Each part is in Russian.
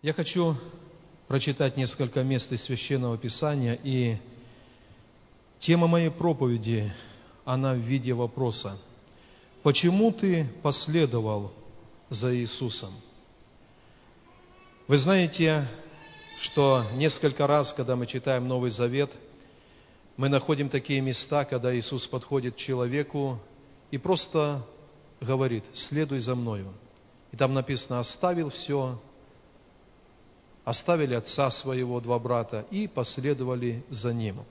Я хочу прочитать несколько мест из Священного Писания, и тема моей проповеди, она в виде вопроса. Почему ты последовал за Иисусом? Вы знаете, что несколько раз, когда мы читаем Новый Завет, мы находим такие места, когда Иисус подходит к человеку и просто говорит, следуй за мною. И там написано, оставил все, оставили отца своего, два брата, и последовали за ним.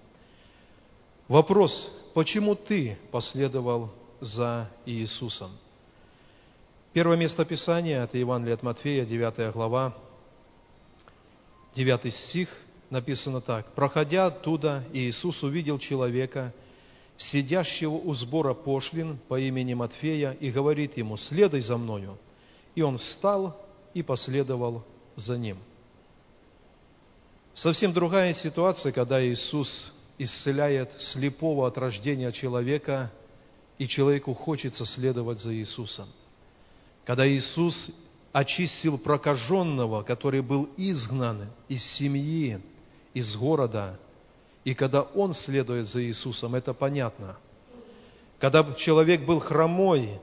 Вопрос, почему ты последовал за Иисусом? Первое место Писания, это Евангелие от Матфея, 9 глава, 9 стих, написано так. «Проходя оттуда, Иисус увидел человека, сидящего у сбора пошлин по имени Матфея, и говорит ему, следуй за мною. И он встал и последовал за ним». Совсем другая ситуация, когда Иисус исцеляет слепого от рождения человека, и человеку хочется следовать за Иисусом. Когда Иисус очистил прокаженного, который был изгнан из семьи, из города, и когда он следует за Иисусом, это понятно. Когда человек был хромой,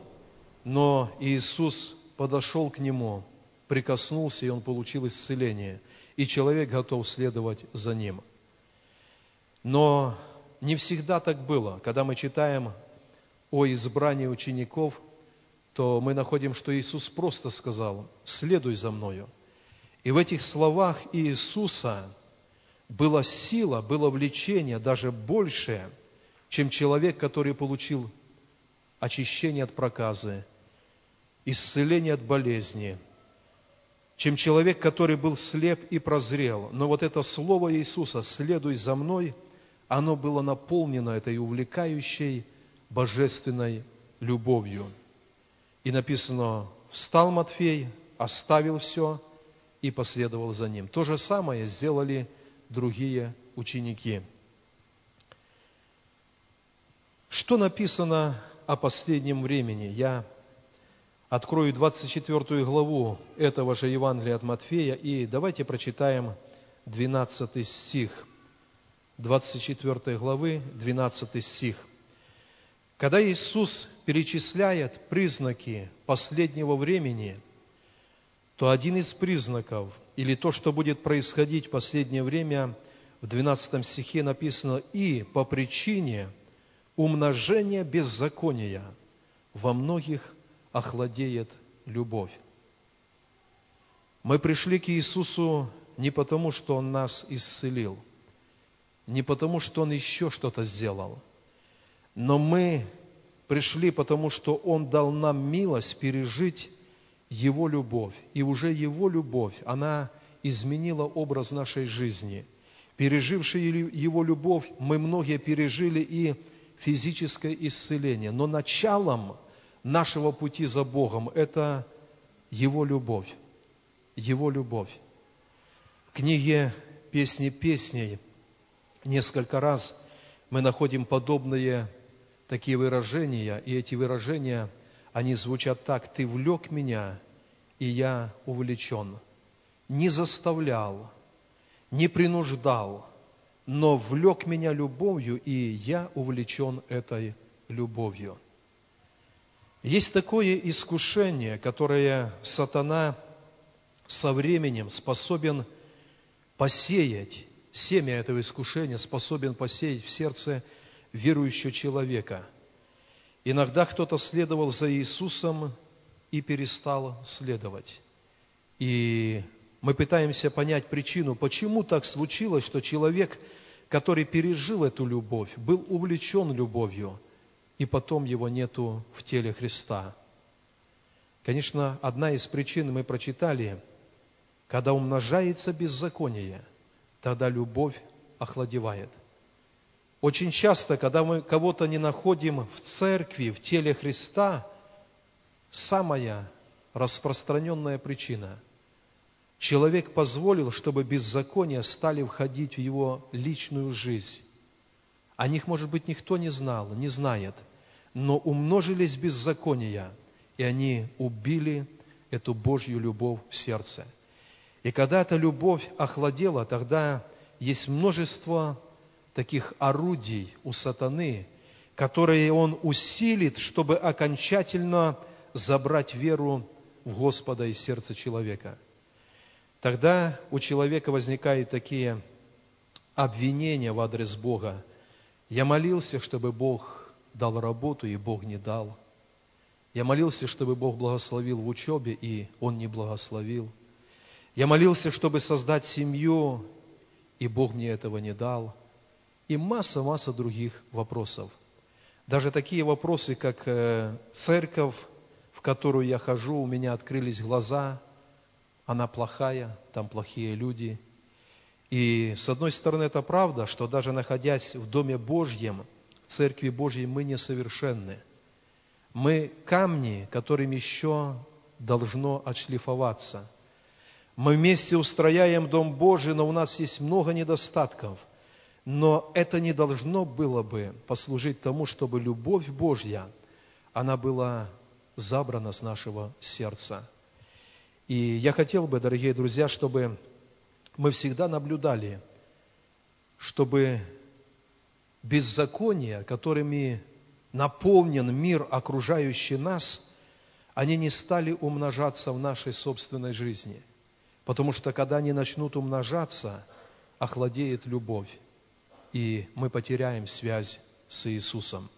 но Иисус подошел к нему, прикоснулся, и он получил исцеление – и человек готов следовать за ним. Но не всегда так было. Когда мы читаем о избрании учеников, то мы находим, что Иисус просто сказал, «Следуй за Мною». И в этих словах Иисуса была сила, было влечение даже большее, чем человек, который получил очищение от проказы, исцеление от болезни – чем человек, который был слеп и прозрел. Но вот это слово Иисуса «следуй за мной», оно было наполнено этой увлекающей божественной любовью. И написано, встал Матфей, оставил все и последовал за ним. То же самое сделали другие ученики. Что написано о последнем времени? Я открою 24 главу этого же Евангелия от Матфея, и давайте прочитаем 12 стих. 24 главы, 12 стих. Когда Иисус перечисляет признаки последнего времени, то один из признаков, или то, что будет происходить в последнее время, в 12 стихе написано «И по причине умножения беззакония во многих охладеет любовь. Мы пришли к Иисусу не потому, что Он нас исцелил, не потому, что Он еще что-то сделал, но мы пришли потому, что Он дал нам милость пережить Его любовь. И уже Его любовь, она изменила образ нашей жизни. Переживши Его любовь, мы многие пережили и физическое исцеление. Но началом нашего пути за Богом – это Его любовь. Его любовь. В книге «Песни песней» несколько раз мы находим подобные такие выражения, и эти выражения, они звучат так «Ты влек меня, и я увлечен». Не заставлял, не принуждал, но влек меня любовью, и я увлечен этой любовью. Есть такое искушение, которое сатана со временем способен посеять, семя этого искушения способен посеять в сердце верующего человека. Иногда кто-то следовал за Иисусом и перестал следовать. И мы пытаемся понять причину, почему так случилось, что человек, который пережил эту любовь, был увлечен любовью – и потом его нету в теле Христа. Конечно, одна из причин мы прочитали, когда умножается беззаконие, тогда любовь охладевает. Очень часто, когда мы кого-то не находим в церкви, в теле Христа, самая распространенная причина – Человек позволил, чтобы беззакония стали входить в его личную жизнь. О них, может быть, никто не знал, не знает, но умножились беззакония, и они убили эту Божью любовь в сердце. И когда эта любовь охладела, тогда есть множество таких орудий у сатаны, которые он усилит, чтобы окончательно забрать веру в Господа из сердца человека. Тогда у человека возникают такие обвинения в адрес Бога. Я молился, чтобы Бог дал работу, и Бог не дал. Я молился, чтобы Бог благословил в учебе, и Он не благословил – я молился, чтобы создать семью, и Бог мне этого не дал. И масса-масса других вопросов. Даже такие вопросы, как э, церковь, в которую я хожу, у меня открылись глаза, она плохая, там плохие люди. И с одной стороны, это правда, что даже находясь в Доме Божьем, в Церкви Божьей, мы несовершенны. Мы камни, которым еще должно отшлифоваться – мы вместе устрояем Дом Божий, но у нас есть много недостатков. Но это не должно было бы послужить тому, чтобы любовь Божья, она была забрана с нашего сердца. И я хотел бы, дорогие друзья, чтобы мы всегда наблюдали, чтобы беззакония, которыми наполнен мир, окружающий нас, они не стали умножаться в нашей собственной жизни – Потому что когда они начнут умножаться, охладеет любовь, и мы потеряем связь с Иисусом.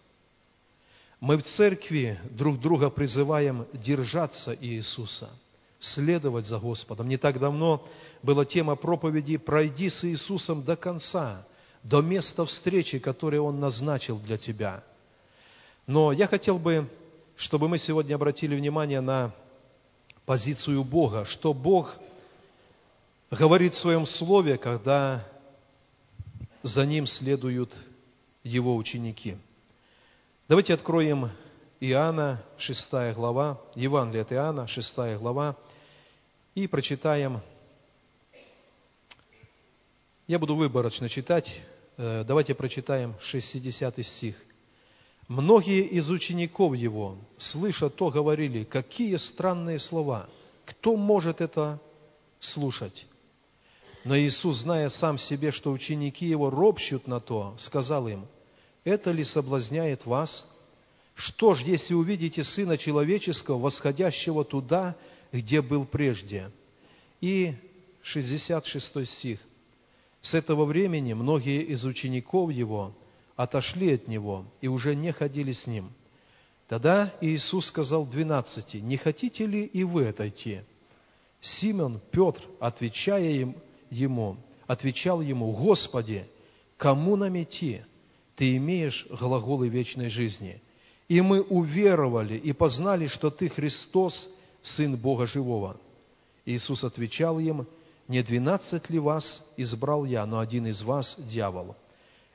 Мы в церкви друг друга призываем держаться Иисуса, следовать за Господом. Не так давно была тема проповеди «Пройди с Иисусом до конца, до места встречи, которое Он назначил для тебя». Но я хотел бы, чтобы мы сегодня обратили внимание на позицию Бога, что Бог – говорит в своем слове, когда за ним следуют его ученики. Давайте откроем Иоанна, 6 глава, Евангелие от Иоанна, 6 глава, и прочитаем. Я буду выборочно читать. Э, давайте прочитаем 60 стих. Многие из учеников его, слыша то, говорили, какие странные слова. Кто может это слушать? Но Иисус, зная сам себе, что ученики Его ропщут на то, сказал им, «Это ли соблазняет вас? Что ж, если увидите Сына Человеческого, восходящего туда, где был прежде?» И 66 стих. С этого времени многие из учеников Его отошли от Него и уже не ходили с Ним. Тогда Иисус сказал двенадцати, «Не хотите ли и вы отойти?» Симон Петр, отвечая им, ему, отвечал ему, «Господи, кому нам идти? Ты имеешь глаголы вечной жизни. И мы уверовали и познали, что Ты Христос, Сын Бога Живого». Иисус отвечал им, «Не двенадцать ли вас избрал Я, но один из вас – дьявол».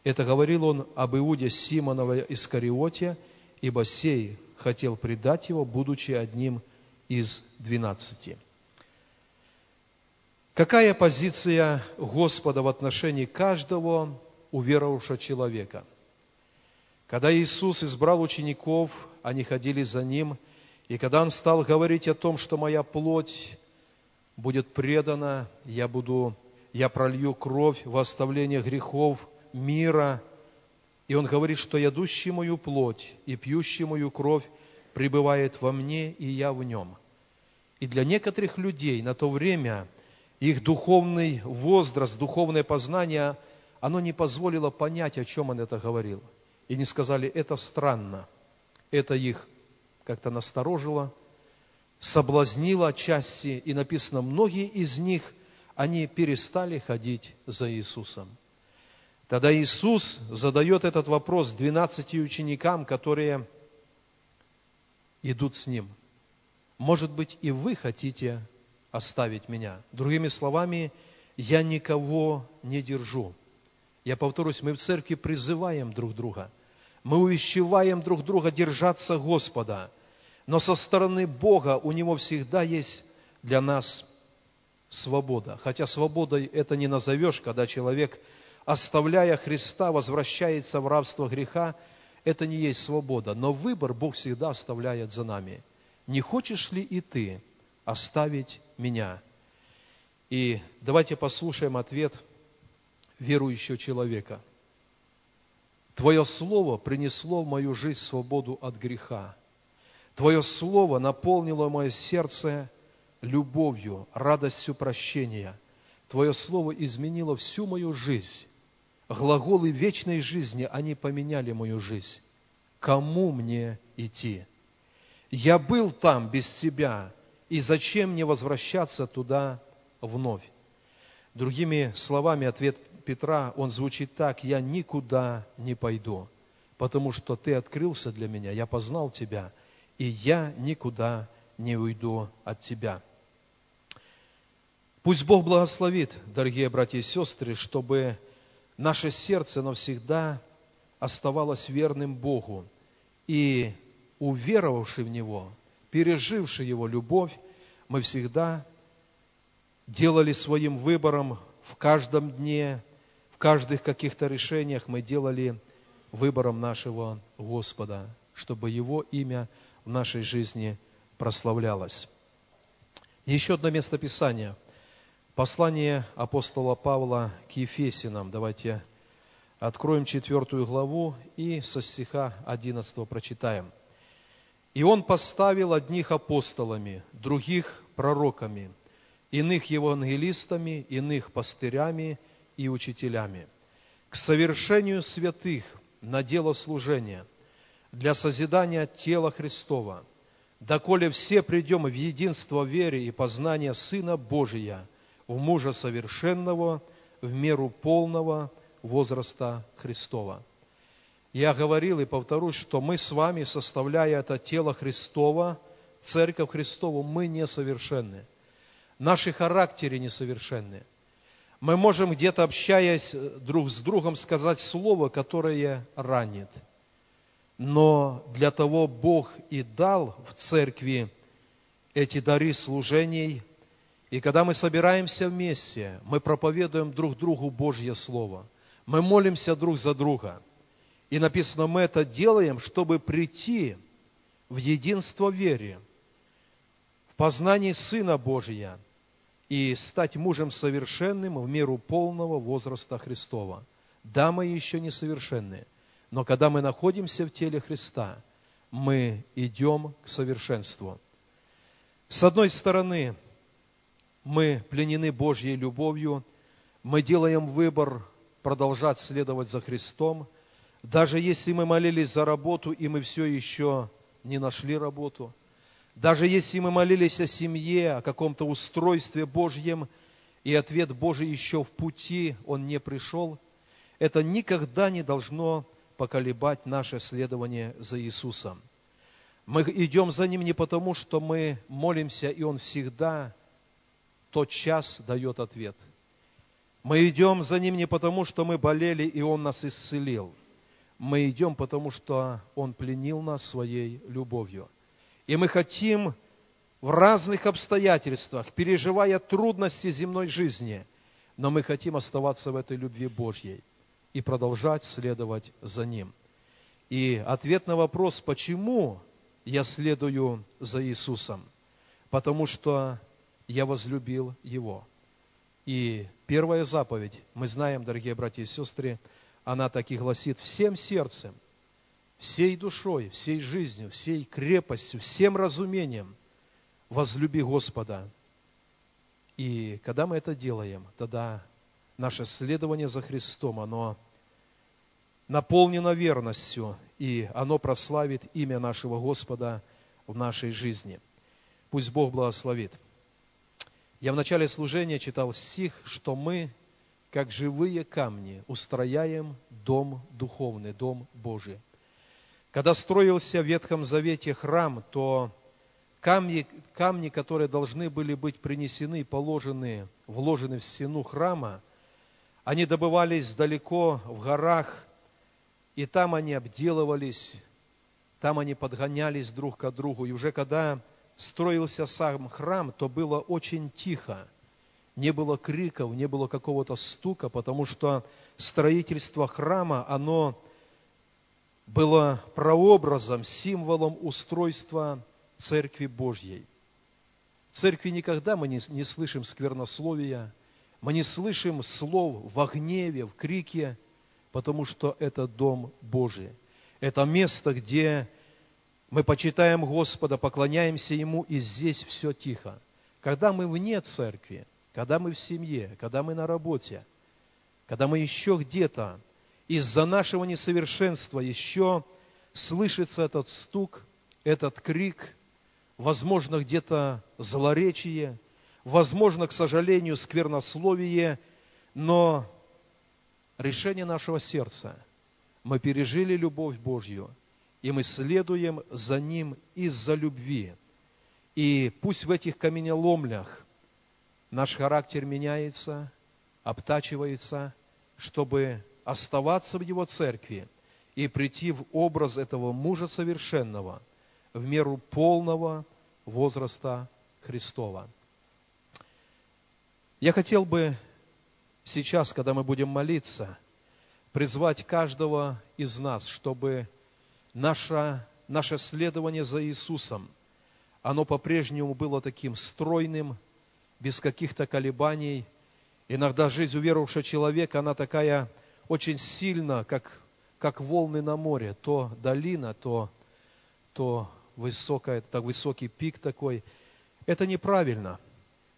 Это говорил он об Иуде Симонова Искариоте, ибо сей хотел предать его, будучи одним из двенадцати. Какая позиция Господа в отношении каждого уверовавшего человека? Когда Иисус избрал учеников, они ходили за Ним, и когда Он стал говорить о том, что моя плоть будет предана, я буду, я пролью кровь в оставление грехов мира, и Он говорит, что ядущий мою плоть и пьющий мою кровь пребывает во мне, и я в нем. И для некоторых людей на то время – их духовный возраст, духовное познание, оно не позволило понять, о чем он это говорил. И не сказали, это странно. Это их как-то насторожило, соблазнило отчасти, и написано, многие из них, они перестали ходить за Иисусом. Тогда Иисус задает этот вопрос двенадцати ученикам, которые идут с Ним. Может быть, и вы хотите оставить меня. Другими словами, я никого не держу. Я повторюсь, мы в церкви призываем друг друга. Мы увещеваем друг друга держаться Господа. Но со стороны Бога у Него всегда есть для нас свобода. Хотя свободой это не назовешь, когда человек, оставляя Христа, возвращается в рабство греха, это не есть свобода. Но выбор Бог всегда оставляет за нами. Не хочешь ли и ты оставить меня. И давайте послушаем ответ верующего человека. Твое Слово принесло в мою жизнь свободу от греха. Твое Слово наполнило мое сердце любовью, радостью прощения. Твое Слово изменило всю мою жизнь. Глаголы вечной жизни, они поменяли мою жизнь. Кому мне идти? Я был там без Тебя, и зачем мне возвращаться туда вновь? Другими словами, ответ Петра, он звучит так, «Я никуда не пойду, потому что Ты открылся для меня, я познал Тебя, и я никуда не уйду от Тебя». Пусть Бог благословит, дорогие братья и сестры, чтобы наше сердце навсегда оставалось верным Богу, и уверовавший в Него, переживший Его любовь, мы всегда делали своим выбором в каждом дне, каждых каких-то решениях мы делали выбором нашего Господа, чтобы Его имя в нашей жизни прославлялось. Еще одно место Писания – Послание апостола Павла к Ефесинам. Давайте откроем четвертую главу и со стиха 11 прочитаем. «И он поставил одних апостолами, других пророками, иных евангелистами, иных пастырями и учителями, к совершению святых на дело служения, для созидания тела Христова, доколе все придем в единство веры и познания Сына Божия – в мужа совершенного, в меру полного возраста Христова. Я говорил и повторюсь, что мы с вами, составляя это тело Христова, Церковь Христову, мы несовершенны. Наши характеры несовершенны. Мы можем где-то, общаясь друг с другом, сказать слово, которое ранит. Но для того Бог и дал в церкви эти дары служений, и когда мы собираемся вместе, мы проповедуем друг другу Божье Слово. Мы молимся друг за друга. И написано, мы это делаем, чтобы прийти в единство вере, в познании Сына Божия и стать мужем совершенным в меру полного возраста Христова. Да, мы еще не совершенны, но когда мы находимся в теле Христа, мы идем к совершенству. С одной стороны, мы пленены Божьей любовью, мы делаем выбор продолжать следовать за Христом, даже если мы молились за работу, и мы все еще не нашли работу, даже если мы молились о семье, о каком-то устройстве Божьем, и ответ Божий еще в пути, он не пришел, это никогда не должно поколебать наше следование за Иисусом. Мы идем за Ним не потому, что мы молимся, и Он всегда тот час дает ответ. Мы идем за Ним не потому, что мы болели, и Он нас исцелил. Мы идем, потому что Он пленил нас своей любовью. И мы хотим в разных обстоятельствах, переживая трудности земной жизни, но мы хотим оставаться в этой любви Божьей и продолжать следовать за Ним. И ответ на вопрос, почему я следую за Иисусом? Потому что я возлюбил Его. И первая заповедь, мы знаем, дорогие братья и сестры, она так и гласит, всем сердцем, всей душой, всей жизнью, всей крепостью, всем разумением возлюби Господа. И когда мы это делаем, тогда наше следование за Христом, оно наполнено верностью, и оно прославит имя нашего Господа в нашей жизни. Пусть Бог благословит. Я в начале служения читал стих, что мы, как живые камни, устрояем дом духовный, дом Божий. Когда строился в Ветхом Завете храм, то камни, камни, которые должны были быть принесены, положены, вложены в стену храма, они добывались далеко в горах, и там они обделывались, там они подгонялись друг к другу. И уже когда строился сам храм, то было очень тихо. Не было криков, не было какого-то стука, потому что строительство храма, оно было прообразом, символом устройства Церкви Божьей. В церкви никогда мы не, не слышим сквернословия, мы не слышим слов в гневе, в крике, потому что это дом Божий. Это место, где мы почитаем Господа, поклоняемся Ему, и здесь все тихо. Когда мы вне церкви, когда мы в семье, когда мы на работе, когда мы еще где-то, из-за нашего несовершенства еще слышится этот стук, этот крик, возможно, где-то злоречие, возможно, к сожалению, сквернословие, но решение нашего сердца. Мы пережили любовь Божью, и мы следуем за Ним из-за любви. И пусть в этих каменеломлях наш характер меняется, обтачивается, чтобы оставаться в Его церкви и прийти в образ этого мужа совершенного в меру полного возраста Христова. Я хотел бы сейчас, когда мы будем молиться, призвать каждого из нас, чтобы наше, наше следование за Иисусом, оно по-прежнему было таким стройным, без каких-то колебаний. Иногда жизнь уверовавшего человека, она такая очень сильно, как, как волны на море. То долина, то, то высокая, так высокий пик такой. Это неправильно.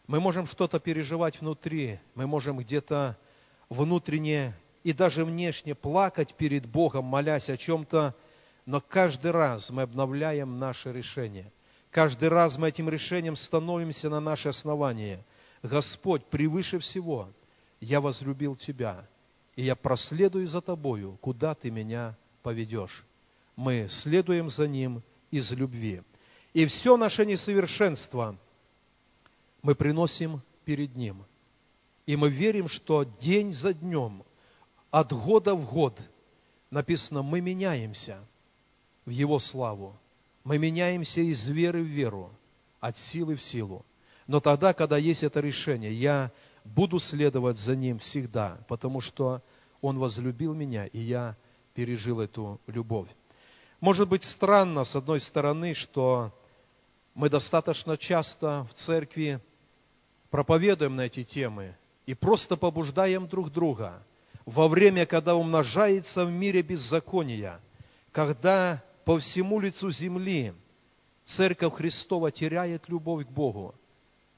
Мы можем что-то переживать внутри, мы можем где-то внутренне и даже внешне плакать перед Богом, молясь о чем-то, но каждый раз мы обновляем наше решение. Каждый раз мы этим решением становимся на наше основание. Господь, превыше всего, я возлюбил Тебя, и я проследую за Тобою, куда Ты меня поведешь. Мы следуем за Ним из любви. И все наше несовершенство мы приносим перед Ним. И мы верим, что день за днем, от года в год, написано, мы меняемся в Его славу. Мы меняемся из веры в веру, от силы в силу. Но тогда, когда есть это решение, я буду следовать за Ним всегда, потому что Он возлюбил меня, и я пережил эту любовь. Может быть странно, с одной стороны, что мы достаточно часто в церкви проповедуем на эти темы и просто побуждаем друг друга во время, когда умножается в мире беззакония, когда по всему лицу земли Церковь Христова теряет любовь к Богу,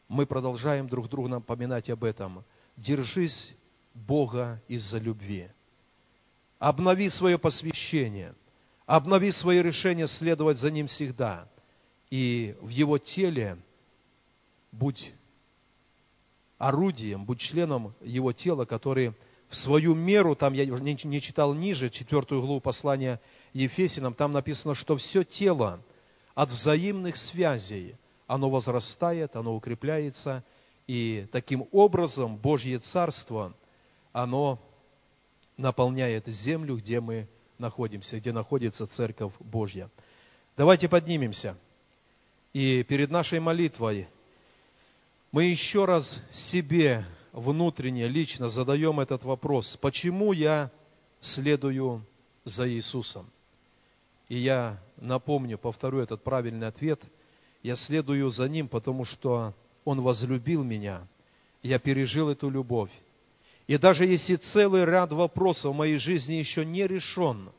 мы продолжаем друг другу напоминать об этом. Держись Бога из-за любви. Обнови свое посвящение – Обнови свои решения следовать за Ним всегда. И в Его теле будь орудием, будь членом Его тела, который в свою меру, там я не читал ниже, четвертую главу послания Ефесинам, там написано, что все тело от взаимных связей, оно возрастает, оно укрепляется, и таким образом Божье Царство, оно наполняет землю, где мы находимся, где находится Церковь Божья. Давайте поднимемся. И перед нашей молитвой мы еще раз себе внутренне, лично задаем этот вопрос. Почему я следую за Иисусом? И я напомню, повторю этот правильный ответ. Я следую за Ним, потому что Он возлюбил меня. Я пережил эту любовь. И даже если целый ряд вопросов в моей жизни еще не решен,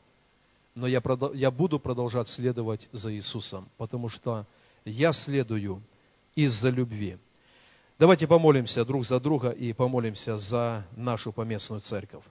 но я, я буду продолжать следовать за Иисусом, потому что я следую из-за любви. Давайте помолимся друг за друга и помолимся за нашу поместную церковь.